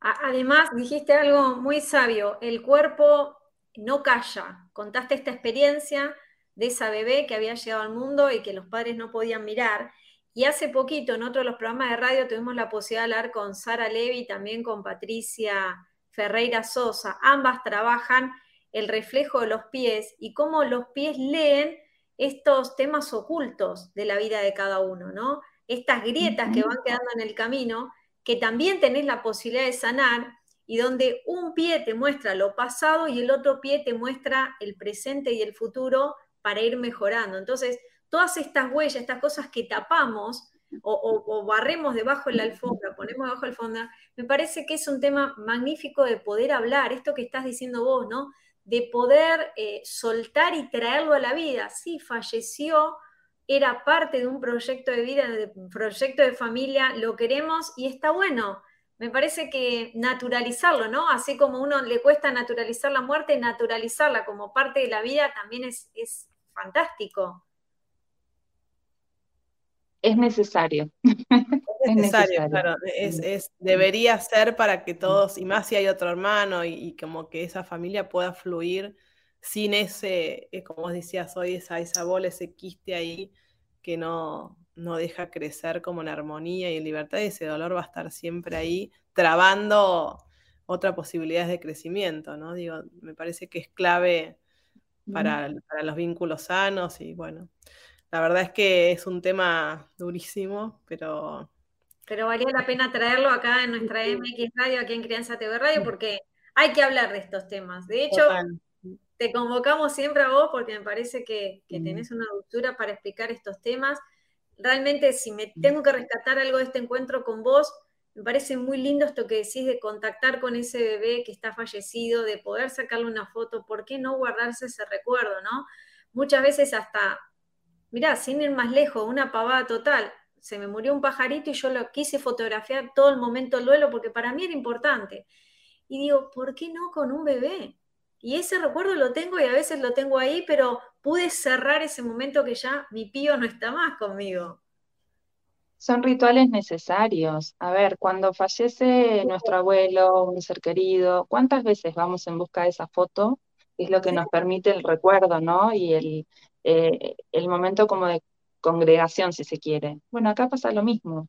Además, dijiste algo muy sabio, el cuerpo no calla. Contaste esta experiencia de esa bebé que había llegado al mundo y que los padres no podían mirar. Y hace poquito, en otro de los programas de radio, tuvimos la posibilidad de hablar con Sara Levy también con Patricia Ferreira Sosa. Ambas trabajan el reflejo de los pies y cómo los pies leen estos temas ocultos de la vida de cada uno, ¿no? Estas grietas que van quedando en el camino, que también tenés la posibilidad de sanar y donde un pie te muestra lo pasado y el otro pie te muestra el presente y el futuro para ir mejorando. Entonces, todas estas huellas, estas cosas que tapamos o, barremos debajo de la alfombra, ponemos debajo de la alfombra, me parece que es un tema magnífico de poder hablar, esto que estás diciendo vos, ¿no? De poder eh, soltar y traerlo a la vida. Sí, falleció, era parte de un proyecto de vida, de un proyecto de familia, lo queremos y está bueno. Me parece que naturalizarlo, ¿no? Así como uno le cuesta naturalizar la muerte, naturalizarla como parte de la vida también es, es fantástico. Es necesario. Es necesario, claro. Es, debería ser para que todos, y más si hay otro hermano, y, como que esa familia pueda fluir sin ese, eh, como decías hoy, esa, esa bola, ese quiste ahí que no, no deja crecer como en armonía y en libertad, y ese dolor va a estar siempre ahí trabando otras posibilidades de crecimiento, ¿no? Digo, me parece que es clave para, para los vínculos sanos y bueno, la verdad es que es un tema durísimo, pero... Pero valía la pena traerlo acá en nuestra MX Radio, aquí en Crianza TV Radio, porque hay que hablar de estos temas. De hecho, te convocamos siempre a vos porque me parece que, que tenés una dulzura para explicar estos temas. Realmente, si me tengo que rescatar algo de este encuentro con vos, me parece muy lindo esto que decís de contactar con ese bebé que está fallecido, de poder sacarle una foto, ¿por qué no guardarse ese recuerdo, no? Muchas veces hasta mirá, sin ir más lejos, una pavada total. Se me murió un pajarito y yo lo quise fotografiar todo el momento del duelo porque para mí era importante. Y digo, ¿por qué no con un bebé? Y ese recuerdo lo tengo y a veces lo tengo ahí, pero pude cerrar ese momento que ya mi pío no está más conmigo. Son rituales necesarios. A ver, cuando fallece nuestro abuelo, un ser querido, ¿cuántas veces vamos en busca de esa foto? Es lo que nos permite el recuerdo, ¿no? Y el, eh, el momento como de congregación, si se quiere. Bueno, acá pasa lo mismo.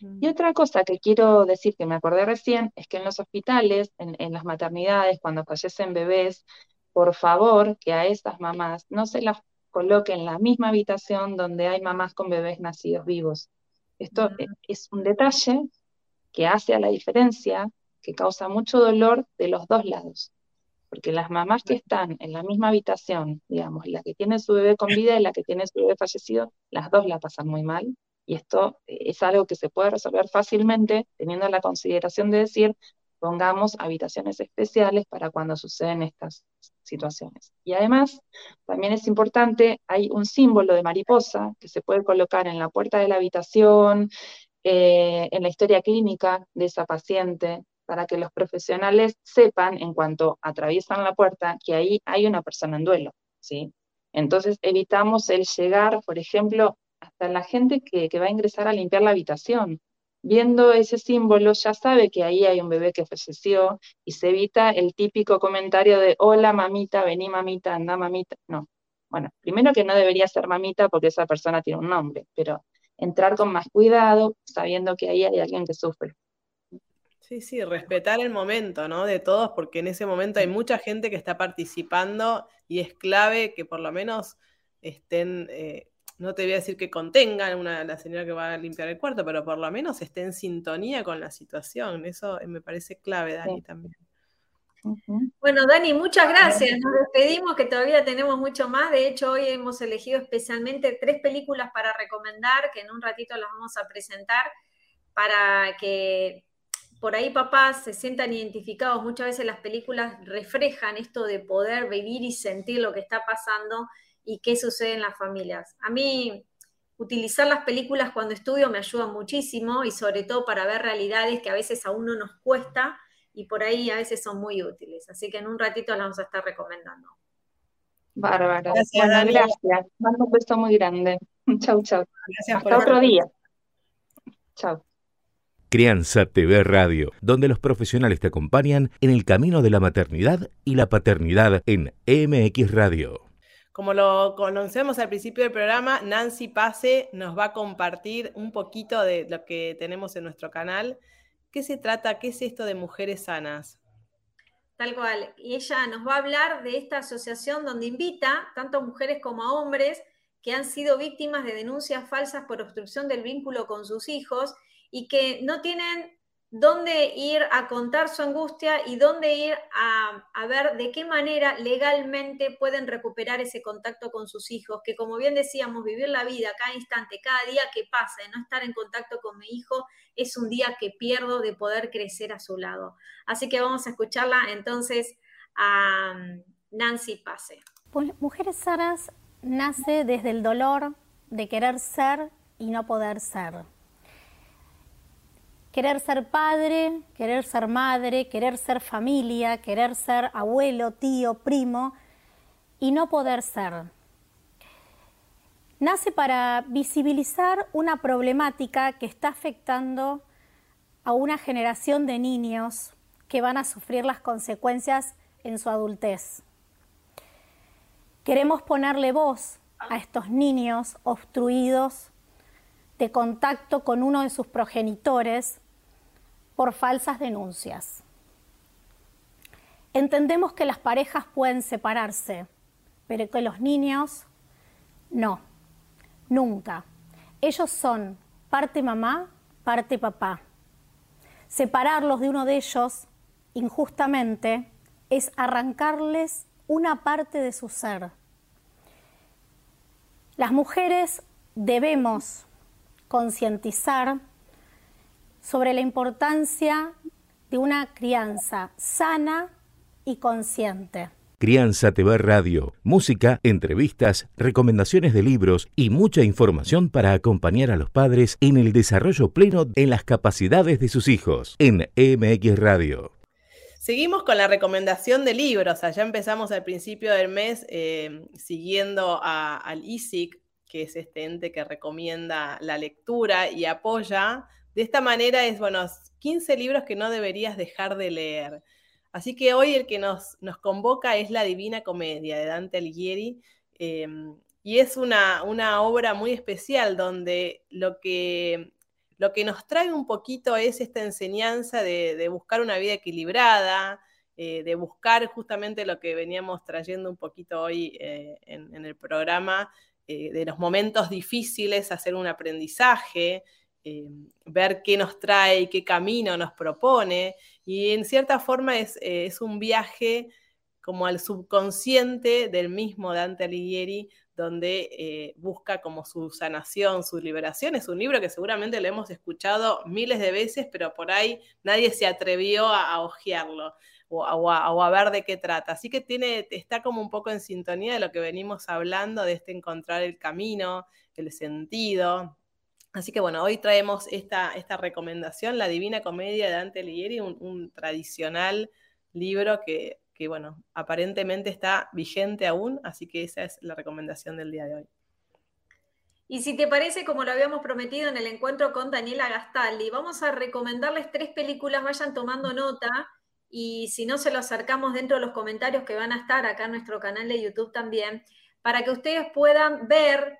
Y mm. otra cosa que quiero decir que me acordé recién es que en los hospitales, en, las maternidades, cuando fallecen bebés, por favor, que a esas mamás no se las coloque en la misma habitación donde hay mamás con bebés nacidos vivos. Esto e, es un detalle que hace a la diferencia, que causa mucho dolor de los dos lados. Porque las mamás que están en la misma habitación, digamos, la que tiene su bebé con vida y la que tiene su bebé fallecido, las dos la pasan muy mal. Y esto eh, es algo que se puede resolver fácilmente teniendo la consideración de decir, pongamos habitaciones especiales para cuando suceden estas situaciones. Y además, también es importante, hay un símbolo de mariposa que se puede colocar en la puerta de la habitación, eh, en la historia clínica de esa paciente, para que los profesionales sepan, en cuanto atraviesan la puerta, que ahí hay una persona en duelo. ¿sí? Entonces, evitamos el llegar, por ejemplo, hasta la gente que, va a ingresar a limpiar la habitación viendo ese símbolo ya sabe que ahí hay un bebé que falleció y se evita el típico comentario de hola mamita, vení mamita, anda mamita. No. Bueno, primero que no debería ser mamita porque esa persona tiene un nombre, pero entrar con más cuidado sabiendo que ahí hay alguien que sufre. Sí, sí, respetar el momento, ¿no? De todos, porque en ese momento hay mucha gente que está participando y es clave que por lo menos estén eh, no te voy a decir que contengan una, la señora que va a limpiar el cuarto, pero por lo menos esté en sintonía con la situación. Eso me parece clave, Dani, también. Bueno, Dani, muchas gracias. Nos despedimos, que todavía tenemos mucho más. De hecho, hoy hemos elegido especialmente tres películas para recomendar, que en un ratito las vamos a presentar, para que por ahí papás se sientan identificados. Muchas veces las películas reflejan esto de poder vivir y sentir lo que está pasando y qué sucede en las familias. A mí utilizar las películas cuando estudio me ayuda muchísimo y sobre todo para ver realidades que a veces a uno nos cuesta y por ahí a veces son muy útiles. Así que en un ratito las vamos a estar recomendando. Bárbara. Gracias, gracias. Mando un beso muy grande. Chau, chau. Gracias Hasta otro día. Chau. Crianza TV Radio, donde los profesionales te acompañan en el camino de la maternidad y la paternidad en MX Radio. Como lo conocemos al principio del programa, Nancy Pase nos va a compartir un poquito de lo que tenemos en nuestro canal. ¿Qué se trata? ¿Qué es esto de mujeres sanas? Tal cual. Y ella nos va a hablar de esta asociación donde invita tanto a mujeres como a hombres que han sido víctimas de denuncias falsas por obstrucción del vínculo con sus hijos y que no tienen dónde ir a contar su angustia y dónde ir a, ver de qué manera legalmente pueden recuperar ese contacto con sus hijos, que como bien decíamos, vivir la vida cada instante, cada día que pasa, de no estar en contacto con mi hijo, es un día que pierdo de poder crecer a su lado. Así que vamos a escucharla entonces a um, Nancy Pase. Pues, Mujeres Sanas nace desde el dolor de querer ser y no poder ser querer ser padre, querer ser madre, querer ser familia, querer ser abuelo, tío, primo y no poder ser. Nace para visibilizar una problemática que está afectando a una generación de niños que van a sufrir las consecuencias en su adultez. Queremos ponerle voz a estos niños obstruidos de contacto con uno de sus progenitores por falsas denuncias. Entendemos que las parejas pueden separarse, pero que los niños no, nunca. Ellos son parte mamá, parte papá. Separarlos de uno de ellos injustamente es arrancarles una parte de su ser. Las mujeres debemos concientizar sobre la importancia de una crianza sana y consciente. Crianza TV Radio, música, entrevistas, recomendaciones de libros y mucha información para acompañar a los padres en el desarrollo pleno en las capacidades de sus hijos en MX Radio. Seguimos con la recomendación de libros. Allá empezamos al principio del mes eh, siguiendo al ISIC, que es este ente que recomienda la lectura y apoya de esta manera es, bueno, 15 libros que no deberías dejar de leer. Así que hoy el que nos, nos convoca es La Divina Comedia de Dante Alighieri. Em, y es una, una, obra muy especial donde lo que, lo que nos trae un poquito es esta enseñanza de, buscar una vida equilibrada, eh, de buscar justamente lo que veníamos trayendo un poquito hoy eh, en, el programa, eh, de los momentos difíciles, hacer un aprendizaje, ver qué nos trae qué camino nos propone. Y en cierta forma es, es un viaje como al subconsciente del mismo Dante Alighieri, donde busca como su sanación, su liberación. Es un libro que seguramente lo hemos escuchado miles de veces, pero por ahí nadie se atrevió a, a hojearlo o, a, ver de qué trata. Así que tiene, está como un poco en sintonía de lo que venimos hablando, de este encontrar el camino, el sentido. Así que bueno, hoy traemos esta, esta recomendación, La Divina Comedia de Dante Alighieri, un, tradicional libro que, que, bueno, aparentemente está vigente aún, así que esa es la recomendación del día de hoy. Y si te parece, como lo habíamos prometido en el encuentro con Daniela Gastaldi, vamos a recomendarles tres películas, vayan tomando nota y si no se lo acercamos dentro de los comentarios que van a estar acá en nuestro canal de YouTube también, para que ustedes puedan ver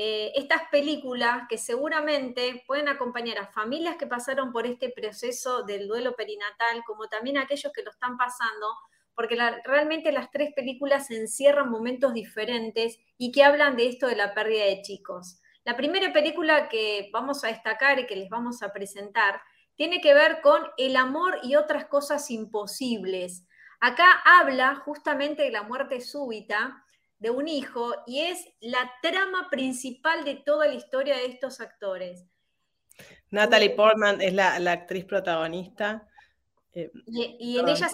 eh, estas películas que seguramente pueden acompañar a familias que pasaron por este proceso del duelo perinatal, como también a aquellos que lo están pasando, porque realmente las tres películas encierran momentos diferentes y que hablan de esto de la pérdida de chicos. La primera película que vamos a destacar y que les vamos a presentar tiene que ver con el amor y otras cosas imposibles. Acá habla justamente de la muerte súbita de un hijo y es la trama principal de toda la historia de estos actores. Natalie Portman es la, actriz protagonista. Eh, y, en ella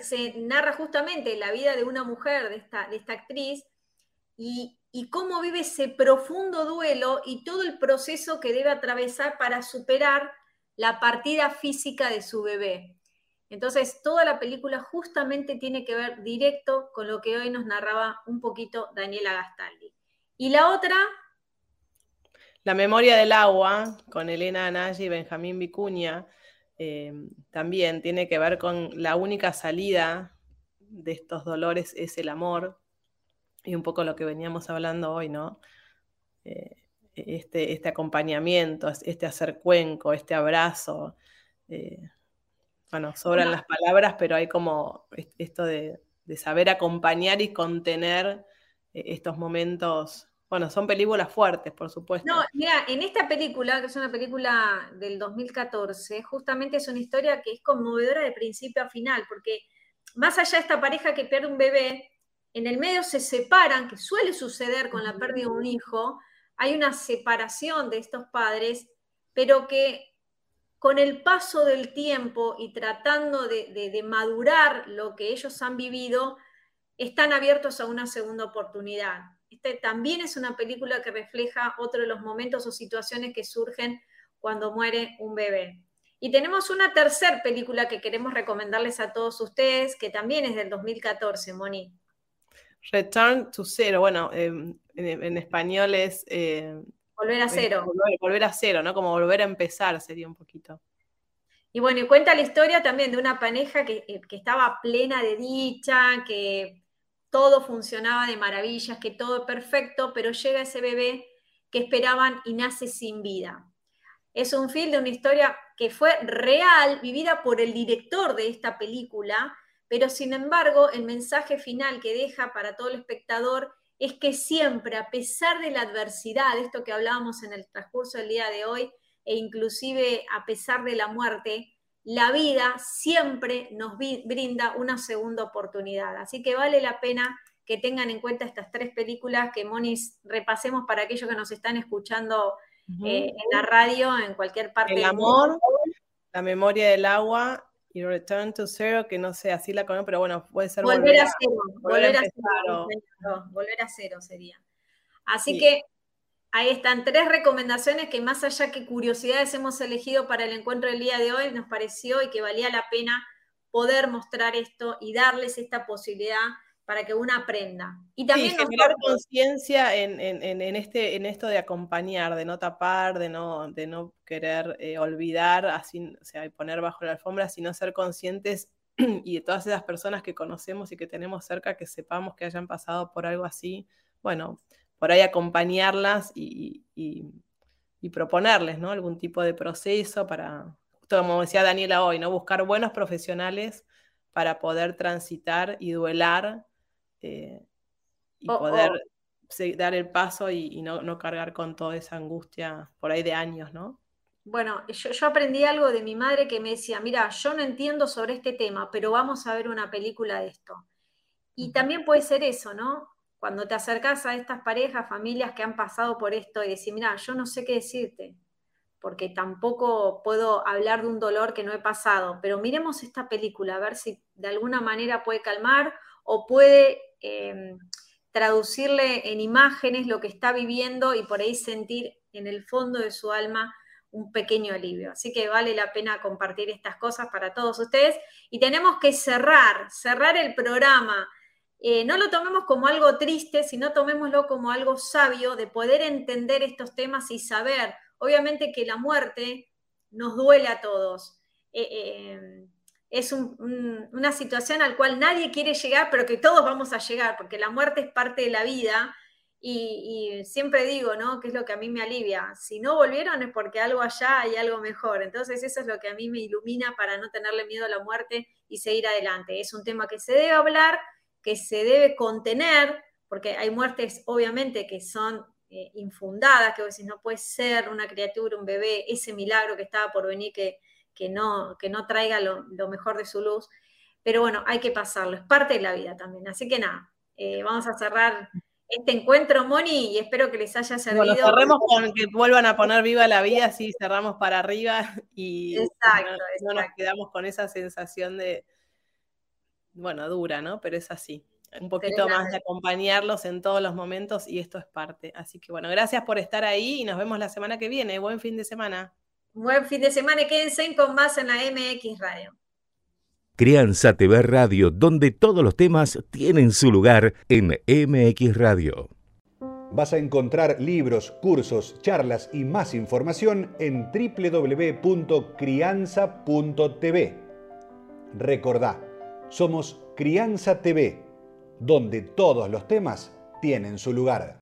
se, narra justamente la vida de una mujer, de esta, de esta actriz, y, y, cómo vive ese profundo duelo y todo el proceso que debe atravesar para superar la partida física de su bebé. Entonces, toda la película justamente tiene que ver directo con lo que hoy nos narraba un poquito Daniela Gastaldi. Y la otra... La memoria del agua, con Elena Anagi y Benjamín Vicuña, eh, también tiene que ver con la única salida de estos dolores es el amor, y un poco lo que veníamos hablando hoy, ¿no? Eh, este, este acompañamiento, este hacer cuenco, este abrazo. Eh, bueno, sobran las palabras, pero hay como esto de, saber acompañar y contener eh, estos momentos. Bueno, son películas fuertes, por supuesto. No, mira, en esta película, que es una película del 2014, justamente es una historia que es conmovedora de principio a final, porque más allá de esta pareja que pierde un bebé, en el medio se separan, que suele suceder con la pérdida de un hijo, hay una separación de estos padres, pero que con el paso del tiempo y tratando de, madurar lo que ellos han vivido, están abiertos a una segunda oportunidad. Este también es una película que refleja otro de los momentos o situaciones que surgen cuando muere un bebé. Y tenemos una tercera película que queremos recomendarles a todos ustedes, que también es del 2014, Moni. Return to Zero, bueno, em, en, español es... Eh, volver a cero. Volver, a cero, ¿no? Como volver a empezar sería un poquito. Y bueno, y cuenta la historia también de una pareja que, eh, que estaba plena de dicha, que todo funcionaba de maravillas, que todo perfecto, pero llega ese bebé que esperaban y nace sin vida. Es un film de una historia que fue real, vivida por el director de esta película, pero sin embargo el mensaje final que deja para todo el espectador es que siempre, a pesar de la adversidad, esto que hablábamos en el transcurso del día de hoy, e inclusive a pesar de la muerte, la vida siempre nos brinda una segunda oportunidad. Así que vale la pena que tengan en cuenta estas tres películas que Monis repasemos para aquellos que nos están escuchando eh, en la radio, en cualquier parte. El amor, la memoria del agua y Return to Zero, que no sé, así la conozco, pero bueno, puede ser volver, a, cero, volver, a, cero, volver a cero sería. Así que ahí están tres recomendaciones que más allá que curiosidades hemos elegido para el encuentro del día de hoy, nos pareció y que valía la pena poder mostrar esto y darles esta posibilidad para que uno aprenda. Y también generar conciencia en, este, en esto de acompañar, de no tapar, de no, de no querer eh, olvidar, así, o sea, poner bajo la alfombra, sino ser conscientes y de todas esas personas que conocemos y que tenemos cerca, que sepamos que hayan pasado por algo así, bueno, por ahí acompañarlas y, proponerles, ¿no? Algún tipo de proceso para, como decía Daniela hoy, ¿no? Buscar buenos profesionales para poder transitar y duelar eh, y poder dar el paso y, no, cargar con toda esa angustia por ahí de años, ¿no? Bueno, yo, yo, aprendí algo de mi madre que me decía, mira, yo no entiendo sobre este tema, pero vamos a ver una película de esto. Y también puede ser eso, ¿no? Cuando te acercas a estas parejas, familias que han pasado por esto y decir, mira, yo no sé qué decirte, porque tampoco puedo hablar de un dolor que no he pasado, pero miremos esta película, a ver si de alguna manera puede calmar o puede em, traducirle en imágenes lo que está viviendo y por ahí sentir en el fondo de su alma un pequeño alivio. Así que vale la pena compartir estas cosas para todos ustedes. Y tenemos que cerrar, cerrar el programa. Eh, no lo tomemos como algo triste, sino tomémoslo como algo sabio de poder entender estos temas y saber Obviamente que la muerte nos duele a todos. Eh, eh, es una situación al cual nadie quiere llegar, pero que todos vamos a llegar, porque la muerte es parte de la vida. Y, siempre digo, ¿no? Que es lo que a mí me alivia. Si no volvieron es porque algo allá hay algo mejor. Entonces eso es lo que a mí me ilumina para no tenerle miedo a la muerte y seguir adelante. Es un tema que se debe hablar, que se debe contener, porque hay muertes obviamente que son eh, infundadas, que vos no puede ser una criatura, un bebé, ese milagro que estaba por venir que, que, no, que no traiga lo, mejor de su luz. Pero bueno, hay que pasarlo, es parte de la vida también. Así que nada, eh, vamos a cerrar este encuentro, Moni, y espero que les haya servido. Bueno, cerremos con que vuelvan a poner viva la vida, así cerramos para arriba y no, nos quedamos con esa sensación de, bueno, dura, ¿no? Pero es así un poquito más de acompañarlos en todos los momentos y esto es parte. Así que bueno, gracias por estar ahí y nos vemos la semana que viene. Buen fin de semana. Buen fin de semana y quédense con más en la MX Radio. Crianza TV Radio, donde todos los temas tienen su lugar en MX Radio. Vas a encontrar libros, cursos, charlas y más información en www.crianza.tv. Recordá, somos Crianza TV donde todos los temas tienen su lugar.